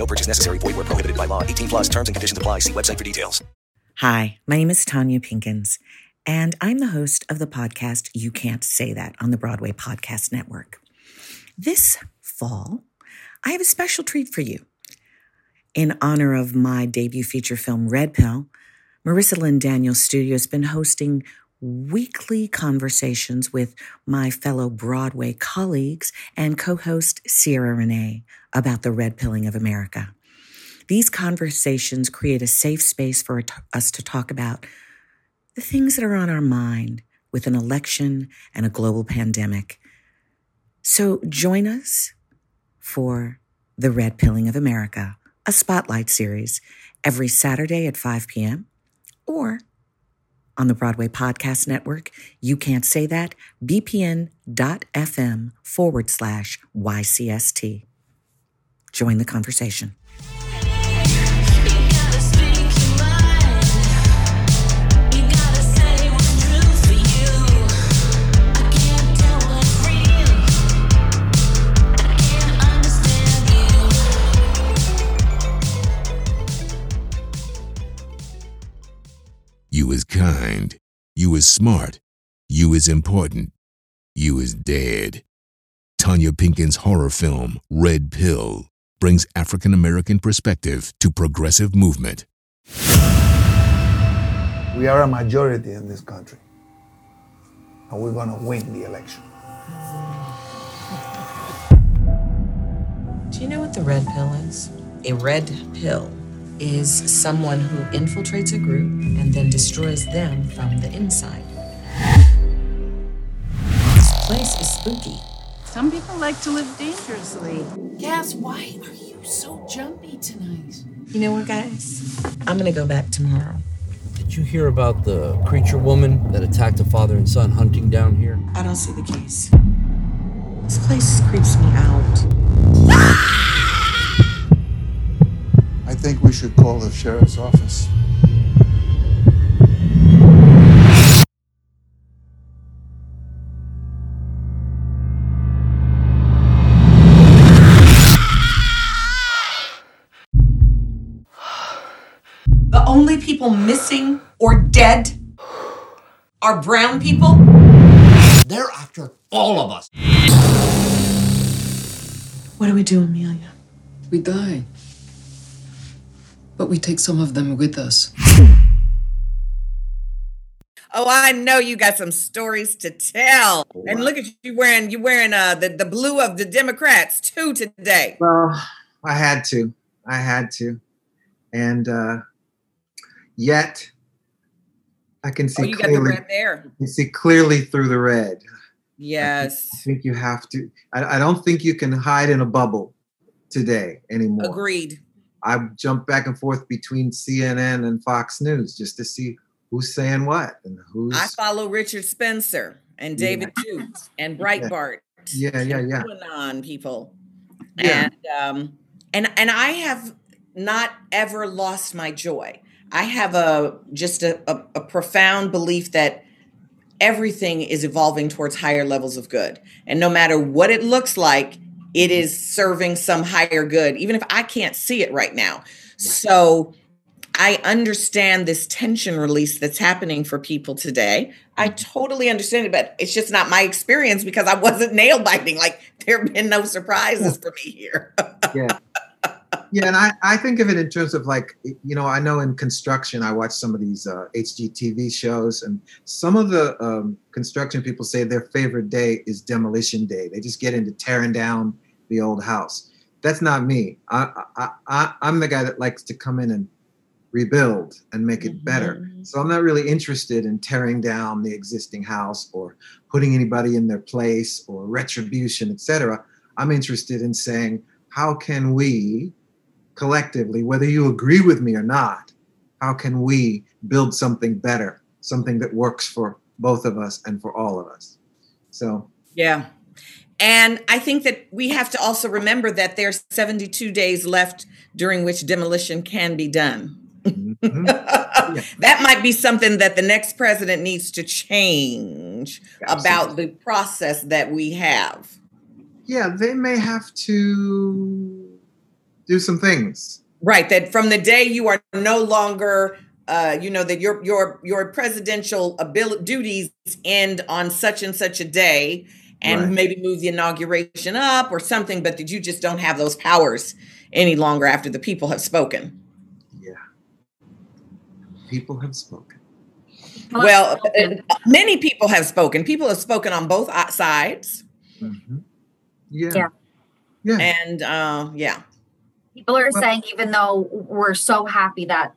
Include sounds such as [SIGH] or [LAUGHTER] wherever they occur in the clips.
No purchase necessary. Void where prohibited by law. 18 plus terms and conditions apply. See website for details. Hi, my name is Tonya Pinkins, and I'm the host of the podcast You Can't Say That on the Broadway Podcast Network. This fall, I have a special treat for you. In honor of my debut feature film, Red Pill, Marissa Lynn Daniels Studio has been hosting weekly conversations with my fellow Broadway colleagues and co host Sierra Renee about the red pilling of America. These conversations create a safe space for us to talk about the things that are on our mind with an election and a global pandemic. So join us for The Red Pilling of America, a spotlight series every Saturday at 5 p.m. or on the Broadway Podcast Network. You can't say that. bpn.fm forward slash YCST. Join the conversation. You is kind. You is smart. You is important. You is dead. Tonya Pinkins' horror film, Red Pill, brings African American perspective to progressive movement. We are a majority in this country, and we're going to win the election. Do you know what the red pill is? A red pill is someone who infiltrates a group and then destroys them from the inside. This place is spooky. Some people like to live dangerously. Cass, why are you so jumpy tonight? You know what, guys? I'm gonna go back tomorrow. Did you hear about the creature woman that attacked a father and son hunting down here? I don't see the case. This place creeps me out. Think we should call the sheriff's office. The only people missing or dead are brown people? They're after all of us. What do we do, Amelia? We die. But we take some of them with us. Oh, I know you got some stories to tell. And look at you wearing you wearing uh the, the blue of the Democrats too today. Well, I had to. I had to. And uh yet I can see Oh, you got the clearly red there. you see clearly through the red. Yes. I think you have to I, I don't think you can hide in a bubble today anymore. Agreed. I jump back and forth between CNN and Fox News just to see who's saying what and who's I follow Richard Spencer and David Jukes and Breitbart. Yeah, yeah, yeah. on people. Yeah. And um and and I have not ever lost my joy. I have a just a, a, a profound belief that everything is evolving towards higher levels of good. And no matter what it looks like, it is serving some higher good, even if I can't see it right now. So I understand this tension release that's happening for people today. I totally understand it, but it's just not my experience because I wasn't [LAUGHS] nail biting. Like there have been no surprises for me here. yeah. [LAUGHS] yeah, and I, I think of it in terms of like, you know, I know in construction, I watch some of these uh, HGTV shows, and some of the um, construction people say their favorite day is demolition day. They just get into tearing down the old house. That's not me. I, I, I, I'm the guy that likes to come in and rebuild and make it better. Mm-hmm. So I'm not really interested in tearing down the existing house or putting anybody in their place or retribution, etc. I'm interested in saying, how can we collectively, whether you agree with me or not, how can we build something better, something that works for both of us and for all of us? So, Yeah. And I think that we have to also remember that there's 72 days left during which demolition can be done. [LAUGHS] that might be something that the next president needs to change about the process that we have. yeah, they may have to do some things. Right, that from the day you are no longer uh, you know that your your your presidential ability duties end on such and such a day and Right. maybe move the inauguration up or something but that you just don't have those powers any longer after the people have spoken. Yeah. People have spoken. Well, uh, many people have spoken. People have spoken on both uh, sides. Yeah. Yeah. And uh, yeah. People are saying, even though we're so happy that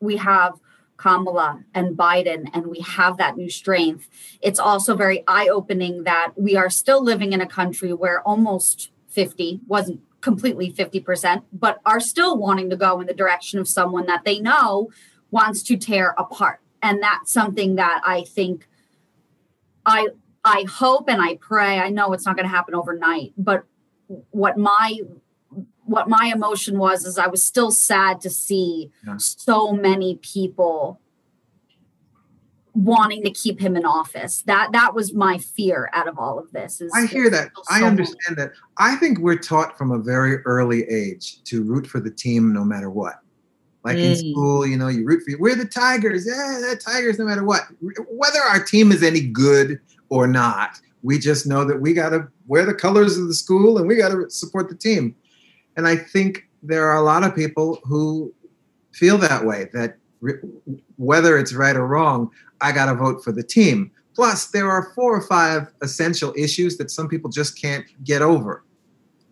we have Kamala and Biden and we have that new strength, it's also very eye opening that we are still living in a country where almost 50 wasn't completely 50%, but are still wanting to go in the direction of someone that they know wants to tear apart. And that's something that I think I I hope and I pray. I know it's not going to happen overnight, but what my what my emotion was is I was still sad to see Yeah. so many people wanting to keep him in office. That that was my fear out of all of this. Is I hear that. still I so understand that. I think we're taught from a very early age to root for the team no matter what. Like in Mm. school, you know, you root for you. we're the Tigers. Yeah, the Tigers no matter what. Whether our team is any good or not, we just know that we got to wear the colors of the school and we got to support the team. And I think there are a lot of people who feel that way that re- whether it's right or wrong, I got to vote for the team. Plus, there are four or five essential issues that some people just can't get over.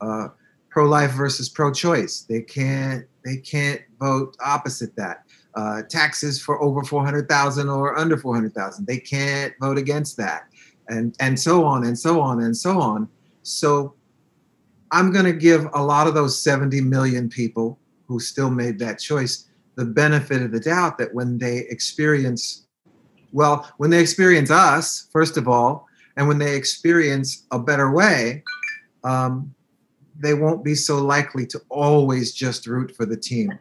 Uh, pro-life versus pro-choice. They can't. They can't vote opposite that. Uh, taxes for over four hundred thousand or under four hundred thousand. They can't vote against that, and and so on and so on and so on. So, I'm going to give a lot of those seventy million people who still made that choice the benefit of the doubt that when they experience well, when they experience us, first of all, and when they experience a better way, um, they won't be so likely to always just root for the team.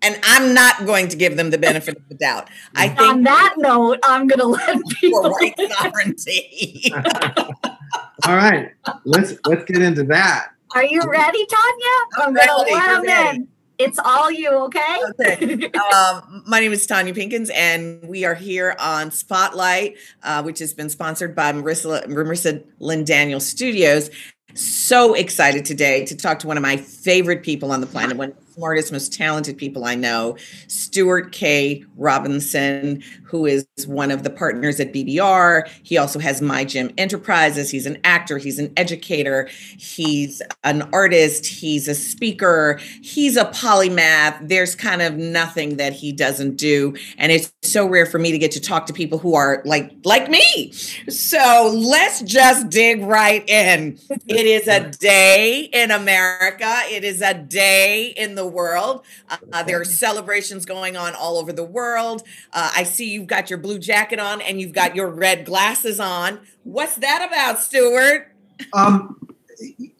And I'm not going to give them the benefit of the doubt. I think On that note, I'm going to let [LAUGHS] people. for white [LAUGHS] sovereignty. [LAUGHS] All right, let's let's get into that. Are you ready, Tonya? I'm ready, going let I'm them ready. It's all you, okay? [LAUGHS] um, my name is Tonya Pinkins, and we are here on Spotlight, uh, which has been sponsored by Marissa, Marissa Lynn Daniel Studios. So excited today to talk to one of my favorite people on the planet, one smartest, most talented people I know, Stuart K. Robinson, who is one of the partners at BBR. He also has My Gym Enterprises. He's an actor, he's an educator, he's an artist, he's a speaker, he's a polymath. There's kind of nothing that he doesn't do. And it's so rare for me to get to talk to people who are like like me. So let's just dig right in. It is a day in America. It is a day in the world. Uh, there are celebrations going on all over the world. Uh, I see you've got your blue jacket on and you've got your red glasses on. What's that about, Stuart? Um,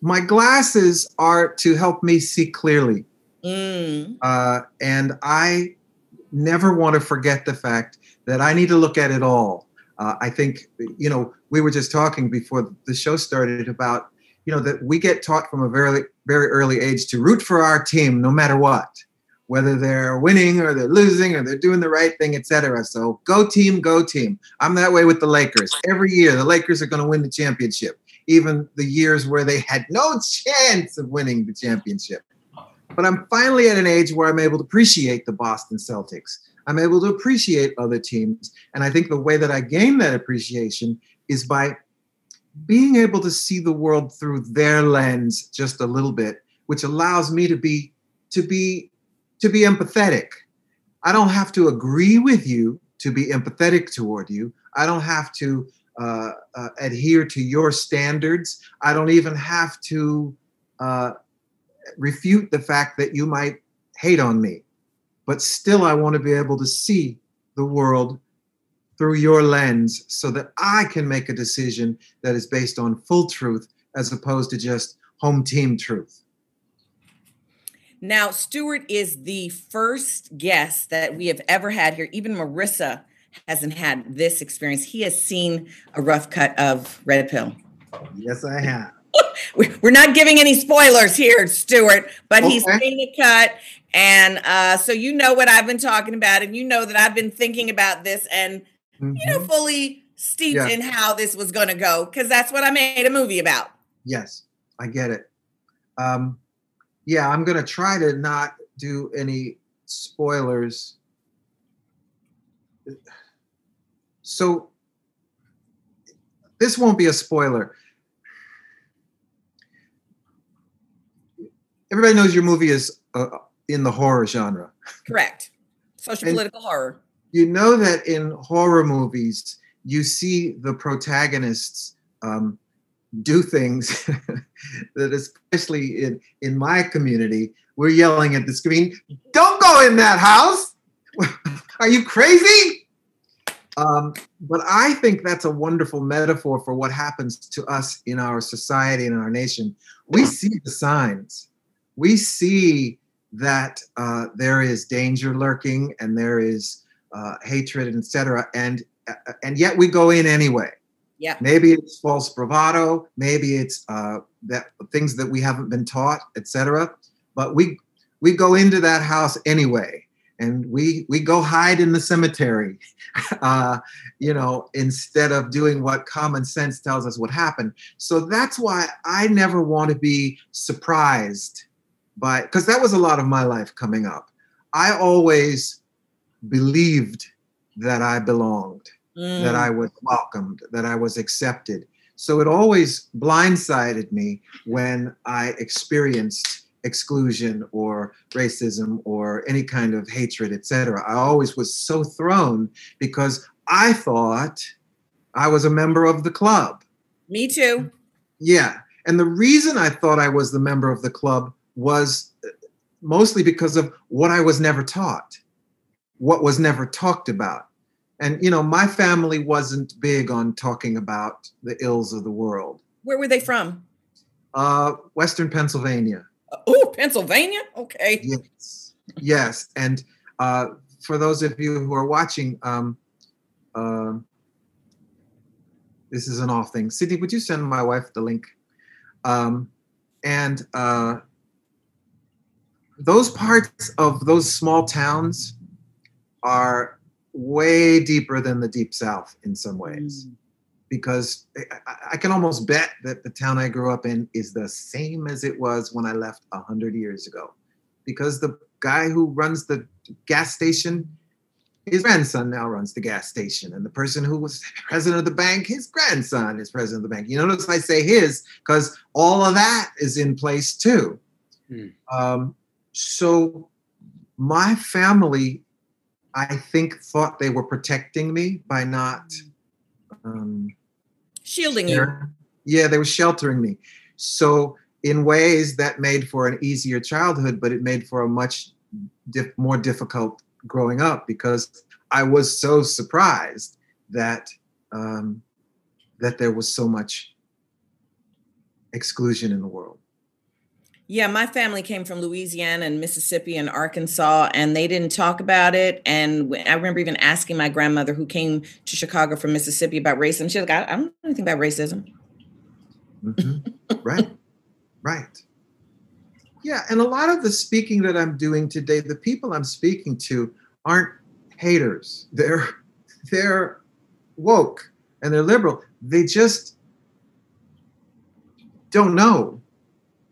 my glasses are to help me see clearly, Mm. uh, and I never want to forget the fact that I need to look at it all. Uh, I think, you know, we were just talking before the show started about, you know, that we get taught from a very, very early age to root for our team no matter what, whether they're winning or they're losing or they're doing the right thing, etc. So go team, go team. I'm that way with the Lakers. Every year, the Lakers are going to win the championship, even the years where they had no [LAUGHS] chance of winning the championship. but I'm finally at an age where I'm able to appreciate the Boston Celtics. I'm able to appreciate other teams. And I think the way that I gain that appreciation is by being able to see the world through their lens just a little bit, which allows me to be to be to be empathetic. I don't have to agree with you to be empathetic toward you. I don't have to uh, uh, adhere to your standards. I don't even have to uh, refute the fact that you might hate on me. But still, I want to be able to see the world through your lens so that I can make a decision that is based on full truth as opposed to just home team truth. Now, Stuart is the first guest that we have ever had here. Even Marissa hasn't had this experience. He has seen a rough cut of Red Pill. Yes, I have. [LAUGHS] We're not giving any spoilers here, Stuart, but Okay. he's seen the cut. And uh, so you know what I've been talking about, and you know that I've been thinking about this and, you know, fully steeped Yeah. in how this was going to go, because that's what I made a movie about. Yes, I get it. Um, yeah, I'm going to try to not do any spoilers. So, this won't be a spoiler. Everybody knows your movie is uh, in the horror genre. Correct. Social political horror. You know that in horror movies you see the protagonists um, do things [LAUGHS] that especially in in my community we're yelling at the screen don't go in that house! [LAUGHS] Are you crazy? Um, but i think that's a wonderful metaphor for what happens to us in our society and in our nation. We see the signs. We see that uh, there is danger lurking and there is uh, hatred, etc. And uh, and yet we go in anyway. Yeah. Maybe it's false bravado. Maybe it's uh, that things that we haven't been taught, etc. But we we go into that house anyway, and we we go hide in the cemetery, [LAUGHS] uh, you know, instead of doing what common sense tells us would happen. So that's why I never want to be surprised by because that was a lot of my life coming up. I always believed that I belonged, that Mm. I was welcomed, that I was accepted. So it always blindsided me when I experienced exclusion or racism or any kind of hatred, etc. I always was so thrown because I thought I was a member of the club. Me too. Yeah. And the reason I thought I was the member of the club was uh, mostly because of what I was never taught, what was never talked about. And, you know, my family wasn't big on talking about the ills of the world. Where were they from? Uh, Western Pennsylvania. Oh, Pennsylvania. Okay. Yes. Yes. And uh, for those of you who are watching, um, um this is an off thing. Sydney, would you send my wife the link? Um, and uh, those parts of those small towns are way deeper than the deep south in some ways. Because I- I, can almost bet that the town I grew up in is the same as it was when I left a hundred years ago, because the guy who runs the gas station, his grandson now runs the gas station, and the person who was president of the bank, his grandson is president of the bank. You notice I say his because all of that is in place too. Um, so my family, I think, thought they were protecting me by not. Um, Shielding you. yeah, they were sheltering me. So in ways that made for an easier childhood, but it made for a much more difficult growing up because I was so surprised that um, that there was so much exclusion in the world. Yeah, my family came from Louisiana and Mississippi and Arkansas, and they didn't talk about it. And I remember even asking my grandmother, who came to Chicago from Mississippi, about racism. She was like, I, don't know anything about racism. Mm-hmm. right right yeah and a lot of the speaking that i'm doing today the people i'm speaking to aren't haters they're they're woke and they're liberal they just don't know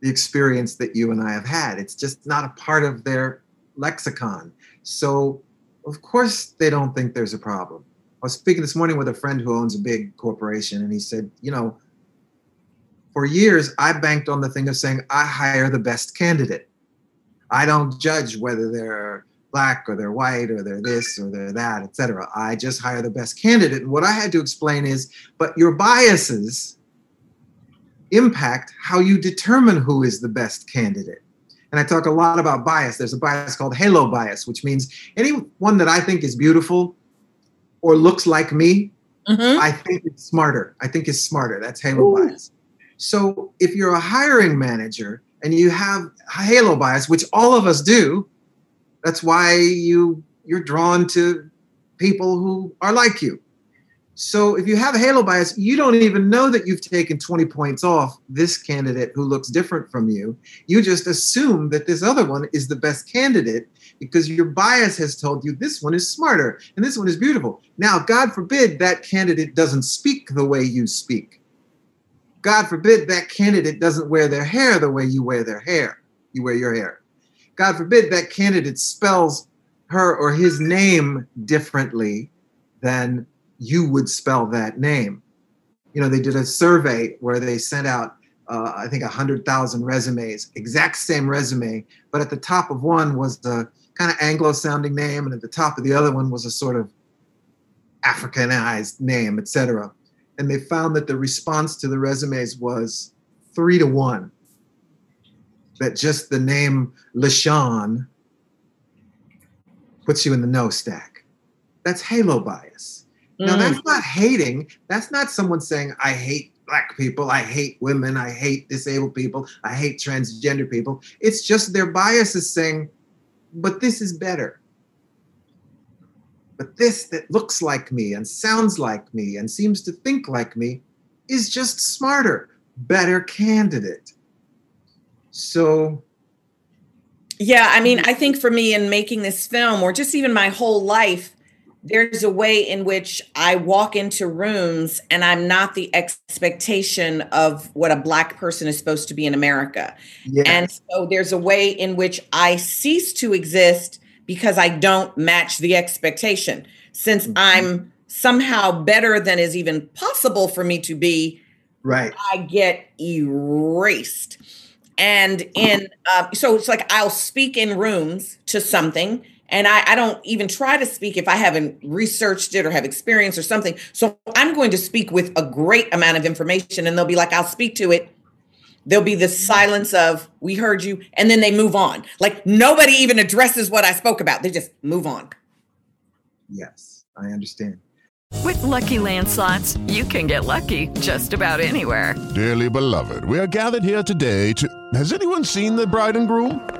the experience that you and I have had. It's just not a part of their lexicon. So, of course, they don't think there's a problem. I was speaking this morning with a friend who owns a big corporation, and he said, You know, for years, I banked on the thing of saying, I hire the best candidate. I don't judge whether they're black or they're white or they're this or they're that, et cetera. I just hire the best candidate. And what I had to explain is, but your biases impact how you determine who is the best candidate. And I talk a lot about bias. There's a bias called halo bias, which means anyone that I think is beautiful or looks like me, mm-hmm. I think is smarter. I think is smarter. That's halo Ooh. bias. So if you're a hiring manager and you have halo bias, which all of us do, that's why you you're drawn to people who are like you. So if you have a halo bias, you don't even know that you've taken 20 points off this candidate who looks different from you. You just assume that this other one is the best candidate because your bias has told you this one is smarter and this one is beautiful. Now, God forbid that candidate doesn't speak the way you speak. God forbid that candidate doesn't wear their hair the way you wear their hair. You wear your hair. God forbid that candidate spells her or his name differently than you would spell that name. You know, they did a survey where they sent out, uh, I think, 100,000 resumes, exact same resume, but at the top of one was the kind of Anglo sounding name, and at the top of the other one was a sort of Africanized name, etc. And they found that the response to the resumes was three to one. That just the name LaShawn puts you in the no stack. That's halo bias now, that's mm. not hating. That's not someone saying, I hate black people, I hate women, I hate disabled people, I hate transgender people. It's just their bias is saying, but this is better. But this that looks like me and sounds like me and seems to think like me is just smarter, better candidate. So yeah, I mean, I think for me in making this film, or just even my whole life, there's a way in which I walk into rooms and I'm not the expectation of what a black person is supposed to be in America. Yes. And so there's a way in which I cease to exist because I don't match the expectation. Since mm-hmm. I'm somehow better than is even possible for me to be, right. I get erased. And in uh, so it's like I'll speak in rooms to something and I, I, don't even try to speak if I haven't researched it or have experience or something. So I'm going to speak with a great amount of information, and they'll be like, I'll speak to it. There'll be this mm-hmm. silence of, we heard you, and then they move on. Like nobody even addresses what I spoke about. They just move on. Yes, I understand. With lucky landslots, you can get lucky just about anywhere. Dearly beloved, we are gathered here today to. Has anyone seen the bride and groom?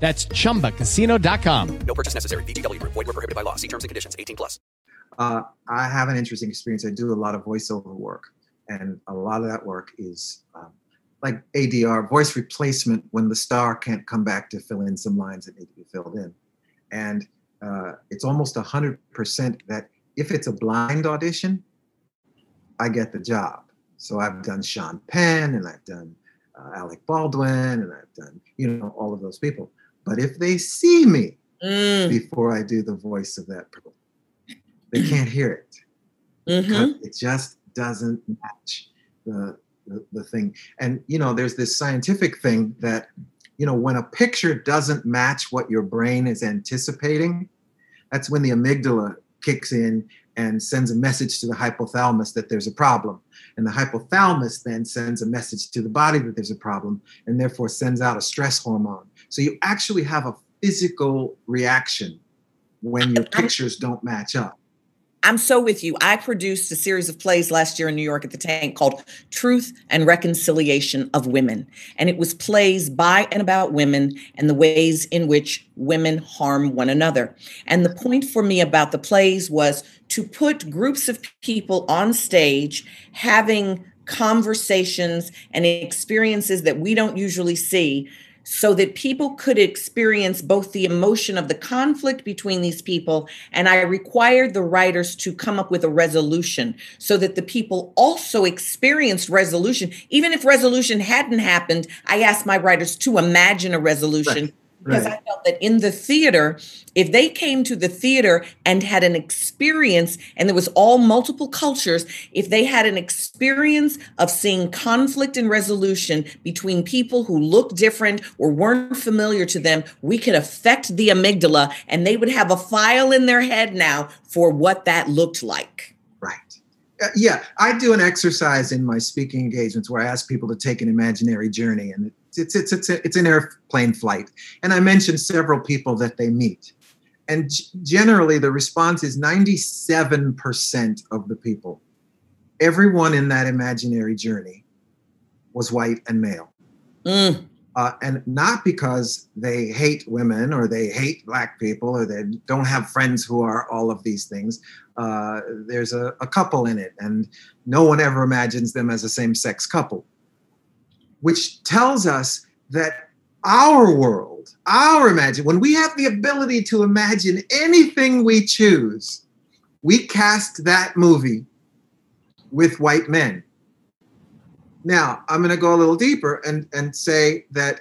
That's ChumbaCasino.com. No purchase necessary. VGW. Void were prohibited by law. See terms and conditions. 18 plus. Uh, I have an interesting experience. I do a lot of voiceover work. And a lot of that work is um, like ADR, voice replacement when the star can't come back to fill in some lines that need to be filled in. And uh, it's almost 100% that if it's a blind audition, I get the job. So I've done Sean Penn and I've done uh, Alec Baldwin and I've done, you know, all of those people. But if they see me mm. before I do the voice of that person, they can't hear it. Mm-hmm. It just doesn't match the, the, the thing. And you know, there's this scientific thing that you know when a picture doesn't match what your brain is anticipating, that's when the amygdala kicks in and sends a message to the hypothalamus that there's a problem. And the hypothalamus then sends a message to the body that there's a problem and therefore sends out a stress hormone. So you actually have a physical reaction when your pictures don't match up. I'm so with you. I produced a series of plays last year in New York at the Tank called Truth and Reconciliation of Women. And it was plays by and about women and the ways in which women harm one another. And the point for me about the plays was to put groups of people on stage having conversations and experiences that we don't usually see so that people could experience both the emotion of the conflict between these people and I required the writers to come up with a resolution so that the people also experienced resolution. Even if resolution hadn't happened I asked my writers to imagine a resolution right because right. I felt that in the theater, if they came to the theater and had an experience, and there was all multiple cultures, if they had an experience of seeing conflict and resolution between people who looked different or weren't familiar to them, we could affect the amygdala and they would have a file in their head now for what that looked like. Right. Uh, yeah, I do an exercise in my speaking engagements where I ask people to take an imaginary journey, and it's it's it's it's an airplane flight. And I mentioned several people that they meet, and g- generally the response is ninety seven percent of the people, everyone in that imaginary journey, was white and male. Mm. Uh, and not because they hate women or they hate black people or they don't have friends who are all of these things. Uh, there's a, a couple in it, and no one ever imagines them as a same sex couple which tells us that our world, our imagine, when we have the ability to imagine anything we choose, we cast that movie with white men. Now, I'm going to go a little deeper and, and say that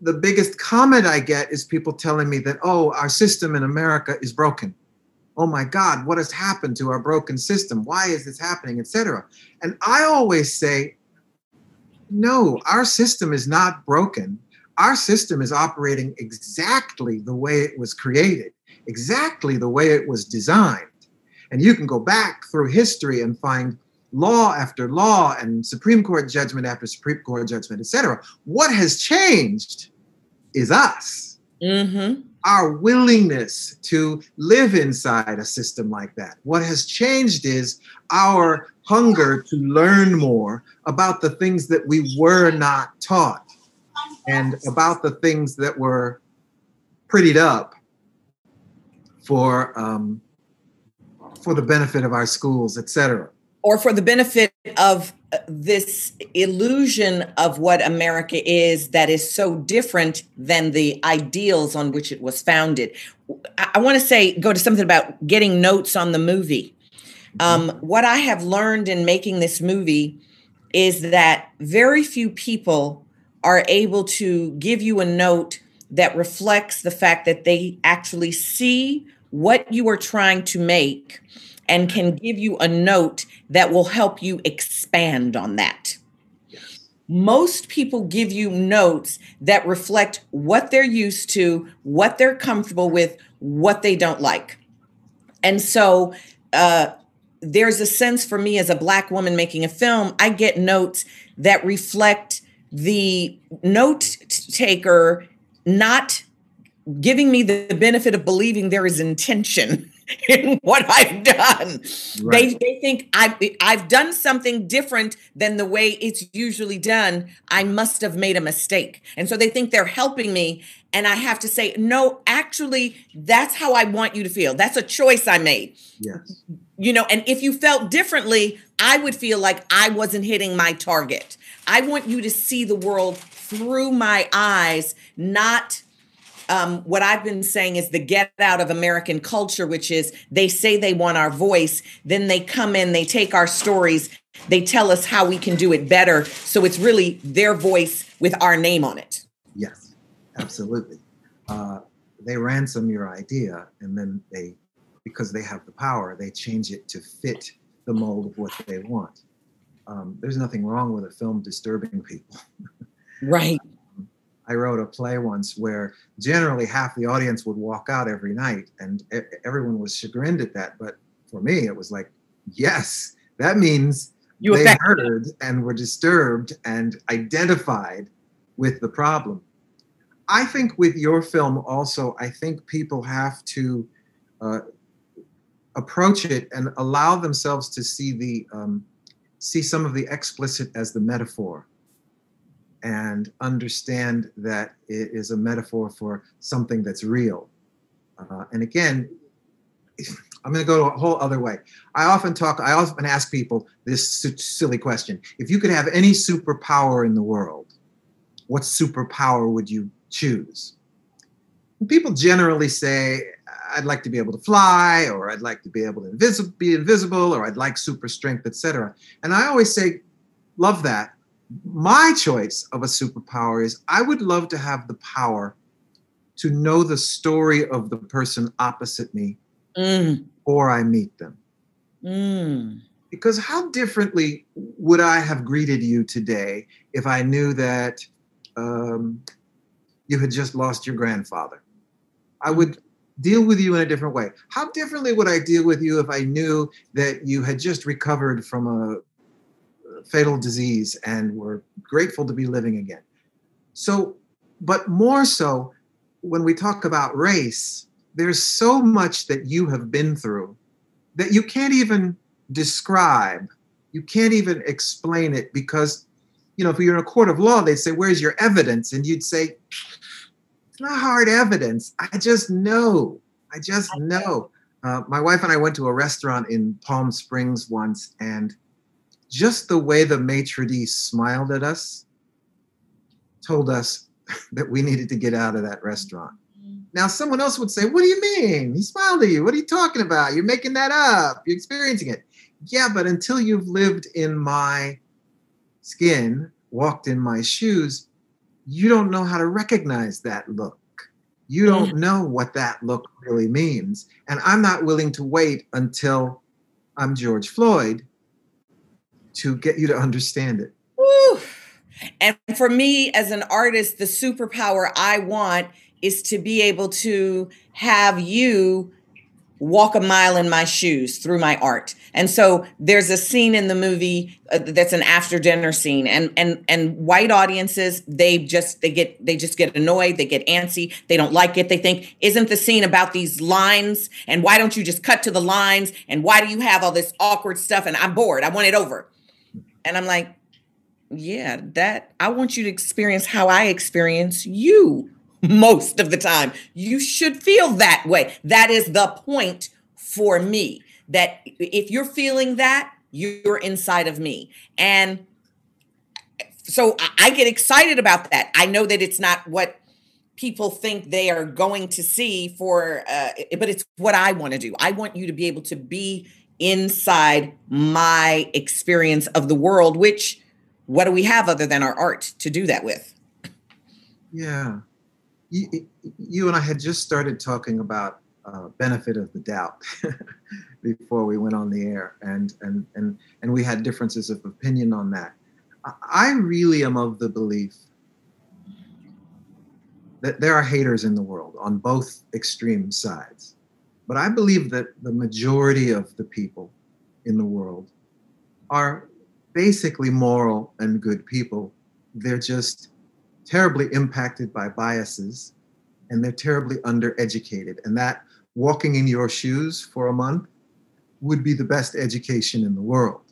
the biggest comment I get is people telling me that, oh, our system in America is broken. Oh my God, what has happened to our broken system? Why is this happening, etc. And I always say, no, our system is not broken. Our system is operating exactly the way it was created, exactly the way it was designed. And you can go back through history and find law after law and Supreme Court judgment after Supreme Court judgment, etc. What has changed is us. Mm-hmm. Our willingness to live inside a system like that. What has changed is our hunger to learn more about the things that we were not taught and about the things that were prettied up for um, for the benefit of our schools, etc. Or for the benefit of uh, this illusion of what America is that is so different than the ideals on which it was founded. I, I want to say, go to something about getting notes on the movie. Um, what I have learned in making this movie is that very few people are able to give you a note that reflects the fact that they actually see what you are trying to make and can give you a note that will help you expand on that. Most people give you notes that reflect what they're used to, what they're comfortable with, what they don't like. And so, uh, there's a sense for me as a black woman making a film, I get notes that reflect the note taker not giving me the benefit of believing there is intention [LAUGHS] [LAUGHS] in what I've done. Right. They, they think I've, I've done something different than the way it's usually done. I must have made a mistake. And so they think they're helping me. And I have to say, no, actually, that's how I want you to feel. That's a choice I made. Yes. You know, and if you felt differently, I would feel like I wasn't hitting my target. I want you to see the world through my eyes, not um, what I've been saying is the get out of American culture, which is they say they want our voice, then they come in, they take our stories, they tell us how we can do it better. So it's really their voice with our name on it. Yes, absolutely. Uh, they ransom your idea, and then they, because they have the power, they change it to fit the mold of what they want. Um, there's nothing wrong with a film disturbing people. right. I wrote a play once where generally half the audience would walk out every night, and everyone was chagrined at that. But for me, it was like, yes, that means You they heard and were disturbed and identified with the problem. I think with your film also, I think people have to uh, approach it and allow themselves to see the um, see some of the explicit as the metaphor and understand that it is a metaphor for something that's real. Uh, and again, [LAUGHS] I'm going to go a whole other way. I often talk, I often ask people this si- silly question. If you could have any superpower in the world, what superpower would you choose? And people generally say, I'd like to be able to fly, or I'd like to be able to invisi- be invisible, or I'd like super strength, etc. And I always say, love that. My choice of a superpower is I would love to have the power to know the story of the person opposite me Mm, before I meet them. mm. Because how differently would I have greeted you today if I knew that um, you had just lost your grandfather? I would deal with you in a different way. How differently would I deal with you if I knew that you had just recovered from a fatal disease and were grateful to be living again? So, but more so, when we talk about race, there's so much that you have been through that you can't even describe. You can't even explain it because, you know, if you're in a court of law, they'd say, Where's your evidence? And you'd say, It's not hard evidence. I just know. I just know. Uh, my wife and I went to a restaurant in Palm Springs once, and just the way the maitre d' smiled at us told us [LAUGHS] that we needed to get out of that restaurant. Mm-hmm. Now, someone else would say, What do you mean? He smiled at you. What are you talking about? You're making that up. You're experiencing it. Yeah, but until you've lived in my skin, walked in my shoes, you don't know how to recognize that look. You don't know what that look really means. And I'm not willing to wait until I'm George Floyd to get you to understand it. Woo. And for me as an artist, the superpower I want is to be able to have you walk a mile in my shoes through my art. And so there's a scene in the movie uh, that's an after dinner scene and and and white audiences they just they get they just get annoyed, they get antsy, they don't like it. They think isn't the scene about these lines and why don't you just cut to the lines and why do you have all this awkward stuff and I'm bored. I want it over. And I'm like yeah, that I want you to experience how I experience you most of the time. You should feel that way. That is the point for me. That if you're feeling that, you're inside of me. And so I- get excited about that. I know that it's not what people think they are going to see for uh, but it's what I want to do. I want you to be able to be inside my experience of the world which what do we have other than our art to do that with? Yeah. You, you and I had just started talking about uh, benefit of the doubt [LAUGHS] before we went on the air, and and and and we had differences of opinion on that. I- I really am of the belief that there are haters in the world on both extreme sides, but I believe that the majority of the people in the world are basically moral and good people. They're just terribly impacted by biases and they're terribly undereducated. And that walking in your shoes for a month would be the best education in the world.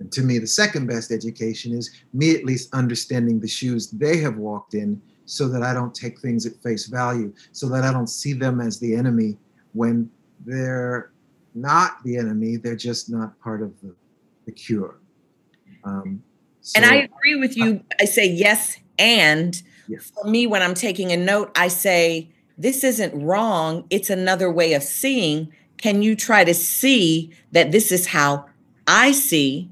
And to me, the second best education is me at least understanding the shoes they have walked in so that I don't take things at face value, so that I don't see them as the enemy when they're not the enemy, they're just not part of the, the cure. Um, and I agree with you. I say yes. And for me, when I'm taking a note, I say, this isn't wrong. It's another way of seeing. Can you try to see that this is how I see?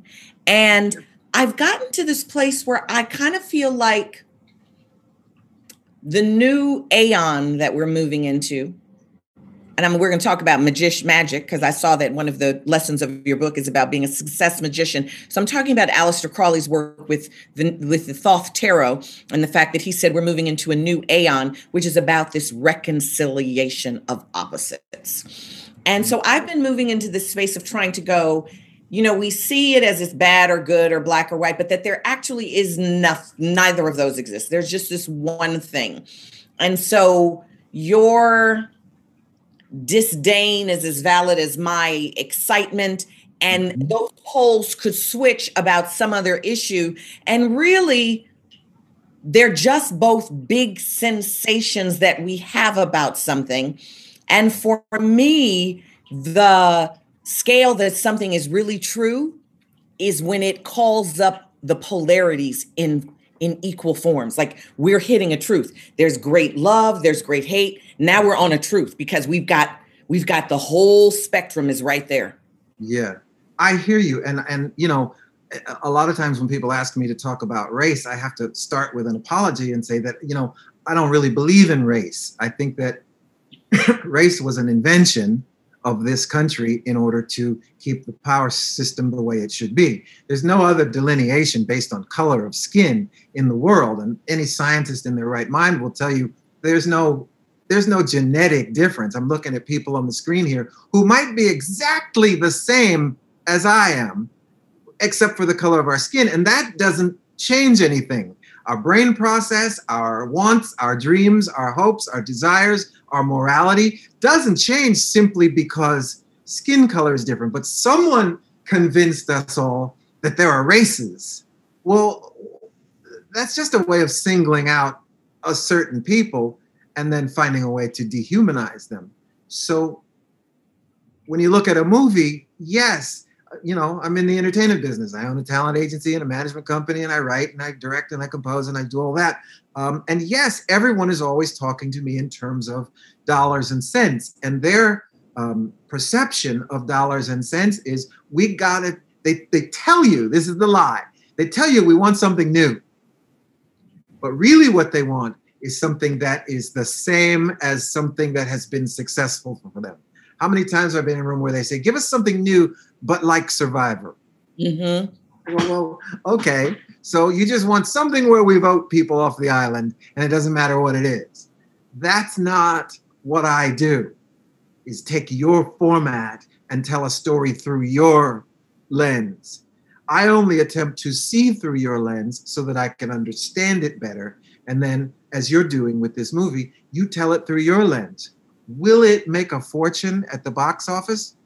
And I've gotten to this place where I kind of feel like the new aeon that we're moving into, and I'm, we're going to talk about magic magic because I saw that one of the lessons of your book is about being a success magician. So I'm talking about Aleister Crowley's work with the with the Thoth Tarot and the fact that he said we're moving into a new aeon, which is about this reconciliation of opposites. And so I've been moving into this space of trying to go, you know, we see it as it's bad or good or black or white, but that there actually is nothing, neither of those exist. There's just this one thing. And so your disdain is as valid as my excitement. And mm-hmm. those poles could switch about some other issue. And really, they're just both big sensations that we have about something. And for me, the scale that something is really true is when it calls up the polarities in in equal forms like we're hitting a truth there's great love there's great hate now we're on a truth because we've got we've got the whole spectrum is right there Yeah, I hear you, and and you know, a- lot of times when people ask me to talk about race, I have to start with an apology and say that you know I don't really believe in race. I think that [COUGHS] race was an invention of this country in order to keep the power system the way it should be. There's no other delineation based on color of skin in the world, and any scientist in their right mind will tell you there's no there's no genetic difference. I'm looking at people on the screen here who might be exactly the same as I am, except for the color of our skin. And that doesn't change anything. Our brain process, our wants, our dreams, our hopes, our desires, our morality doesn't change simply because skin color is different. But someone convinced us all that there are races. Well, that's just a way of singling out a certain people and then finding a way to dehumanize them. So when you look at a movie, yes, you know, I'm in the entertainment business. I own a talent agency and a management company, and I write and I direct and I compose and I do all that. Um, and yes, everyone is always talking to me in terms of dollars and cents, and their um, perception of dollars and cents is we got it. They they tell you this is the lie. They tell you we want something new, but really what they want is something that is the same as something that has been successful for them. How many times have I been in a room where they say, "Give us something new, but like Survivor"? Mm-hmm. Well, well, okay. So you just want something where we vote people off the island, and it doesn't matter what it is. That's not what I do. Is take your format and tell a story through your lens. I only attempt to see through your lens so that I can understand it better. And then, as you're doing with this movie, you tell it through your lens. Will it make a fortune at the box office?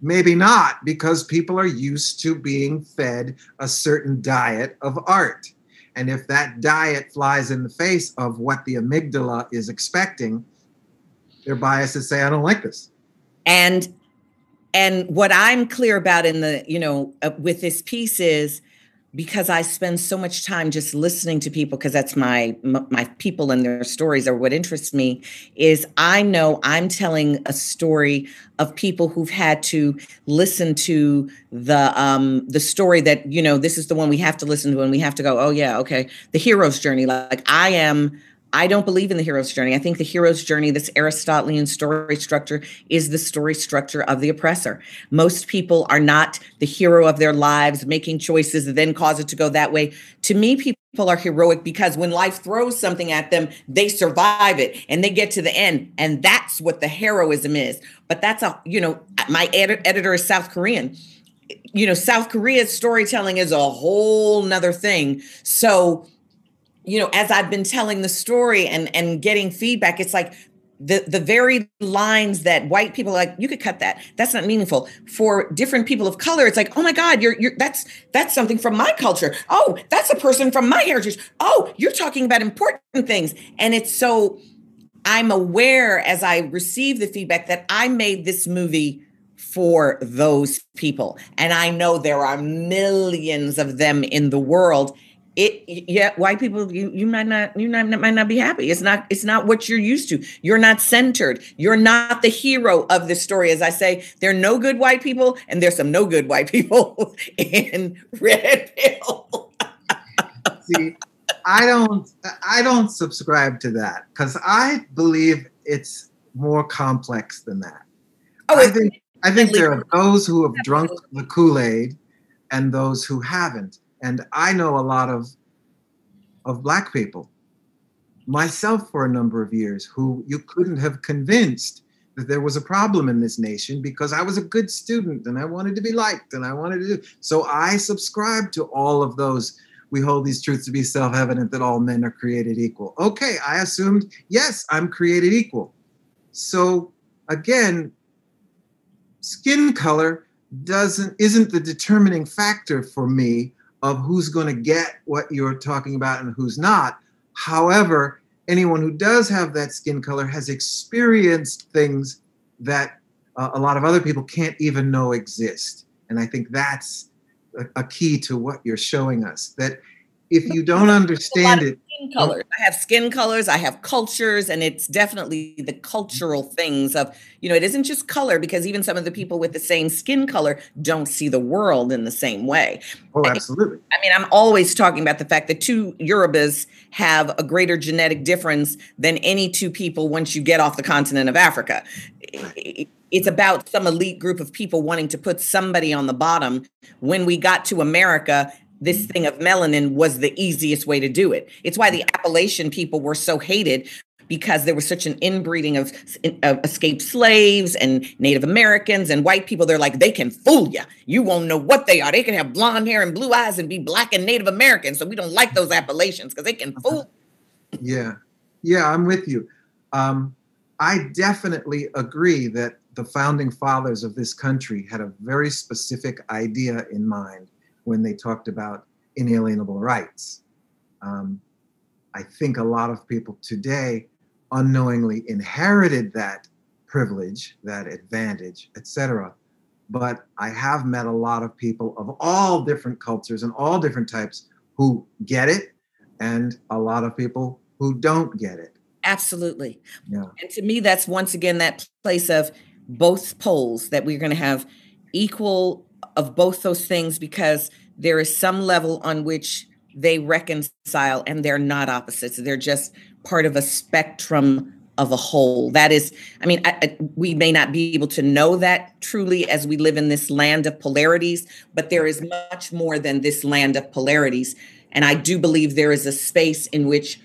Maybe not, because people are used to being fed a certain diet of art. And if that diet flies in the face of what the amygdala is expecting, their biases say, I don't like this. and and what i'm clear about in the you know uh, with this piece is because i spend so much time just listening to people because that's my my people and their stories are what interests me is i know i'm telling a story of people who've had to listen to the um the story that you know this is the one we have to listen to and we have to go oh yeah okay the hero's journey. Like i am I don't believe in the hero's journey. I think the hero's journey, this Aristotelian story structure, is the story structure of the oppressor. Most people are not the hero of their lives, making choices that then cause it to go that way. To me, people are heroic because when life throws something at them, they survive it and they get to the end. And that's what the heroism is. But that's a, you know, my edi- editor is South Korean you know south korea's storytelling is a whole nother thing so you know as i've been telling the story and and getting feedback it's like the the very lines that white people like you could cut that. That's not meaningful. For different people of color it's like oh my god you're you're that's that's something from my culture. Oh that's a person from my heritage. Oh you're talking about important things. And it's so i'm aware as i receive the feedback that i made this movie for those people. And i know there are millions of them in the world it yeah white people you, you might not you might not, might not be happy. It's not it's not what you're used to. You're not centered. You're not the hero of the story. As i say there are no good white people and there's some no good white people [LAUGHS] in red pill. [LAUGHS] See, I don't I don't subscribe to that because I believe it's more complex than that. Oh, I think I think there are those who have [LAUGHS] drunk the Kool-Aid and those who haven't. And I know a lot of of black people, myself for a number of years, who you couldn't have convinced that there was a problem in this nation because I was a good student and I wanted to be liked and I wanted to do. So I subscribed to all of those. We hold these truths to be self evident that all men are created equal. Okay, I assumed, yes, I'm created equal. So again, skin color doesn't isn't the determining factor for me of who's going to get what you're talking about and who's not. However, anyone who does have that skin color has experienced things that uh, a lot of other people can't even know exist. And I think that's a, a key to what you're showing us that if you don't [LAUGHS] understand it, skin colors. I have skin colors, I have cultures, and it's definitely the cultural things of, you know, it isn't just color because even some of the people with the same skin color don't see the world in the same way. Oh, absolutely. I mean, I'm always talking about the fact that two Yorubas have a greater genetic difference than any two people once you get off the continent of Africa. It's about some elite group of people wanting to put somebody on the bottom. When we got to America, this thing of melanin was the easiest way to do it. It's why the Appalachian people were so hated because there was such an inbreeding of, of, escaped slaves and Native Americans and white people. They're like, they can fool you. You won't know what they are. They can have blonde hair and blue eyes and be black and Native American. So we don't like those Appalachians because they can [LAUGHS] fool. Yeah. Yeah, I'm with you. Um, I definitely agree that the founding fathers of this country had a very specific idea in mind when they talked about inalienable rights. Um, I think a lot of people today unknowingly inherited that privilege, that advantage, etc. But I have met a lot of people of all different cultures and all different types who get it, and a lot of people who don't get it. Absolutely. Yeah. And to me, that's once again that place of both poles that we're going to have equal of both those things because there is some level on which they reconcile and they're not opposites. They're just part of a spectrum of a whole. That is, I mean, I, I, we may not be able to know that truly as we live in this land of polarities, but there is much more than this land of polarities. And I do believe there is a space in which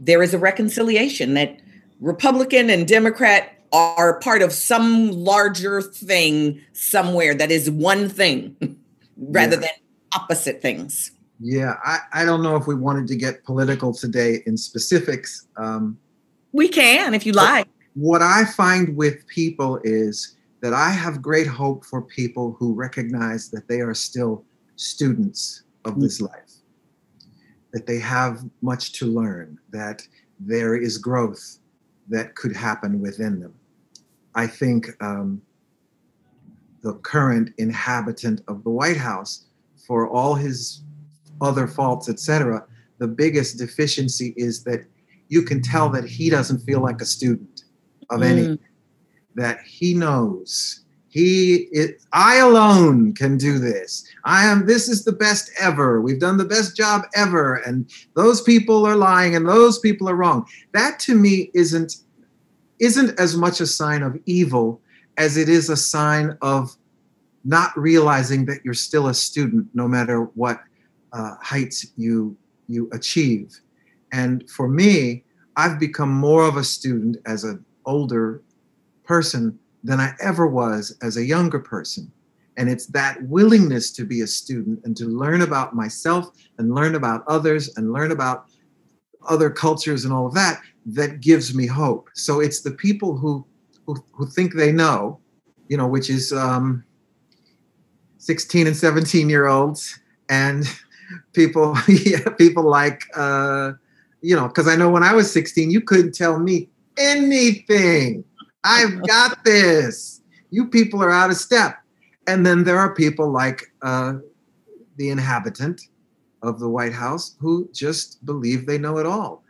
there is a reconciliation that Republican and Democrat are part of some larger thing somewhere that is one thing [LAUGHS] rather yeah. than opposite things. Yeah, I, I don't know if we wanted to get political today in specifics. Um, we can if you like. What I find with people is that I have great hope for people who recognize that they are still students of this mm. life, that they have much to learn, that there is growth that could happen within them. I think um, the current inhabitant of the White House, for all his other faults, etc., the biggest deficiency is that you can tell that he doesn't feel like a student of mm. any, that he knows he it, i alone can do this i am this is the best ever we've done the best job ever and those people are lying and those people are wrong that to me isn't isn't as much a sign of evil as it is a sign of not realizing that you're still a student no matter what uh, heights you you achieve. And for me i've become more of a student as an older person than i ever was as a younger person. And it's that willingness to be a student and to learn about myself and learn about others and learn about other cultures and all of that that gives me hope. So it's the people who who, who think they know, you know, which is um, 16 and 17 year olds and [LAUGHS] people [LAUGHS] yeah, people like uh, you know, because I know when I was 16, you couldn't tell me anything. I've [LAUGHS] got this. You people are out of step. And then there are people like uh, the inhabitant of the White House who just believe they know it all.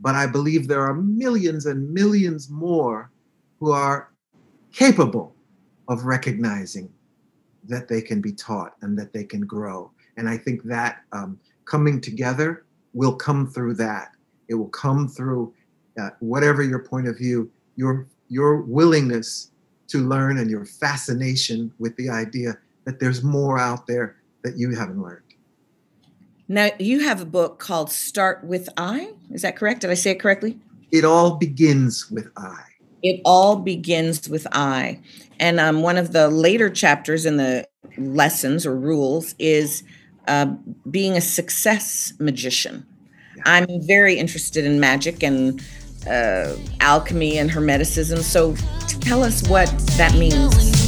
But I believe there are millions and millions more who are capable of recognizing that they can be taught and that they can grow. And I think that um, coming together will come through that. It will come through uh, whatever your point of view, your your willingness to learn and your fascination with the idea that there's more out there that you haven't learned. Now, you have a book called Start with I. Is that correct? Did I say it correctly? It all begins with I. It all begins with I. And um, one of the later chapters in the lessons or rules is uh, being a success magician. I'm very interested in magic and uh, alchemy and hermeticism. So tell us what that means.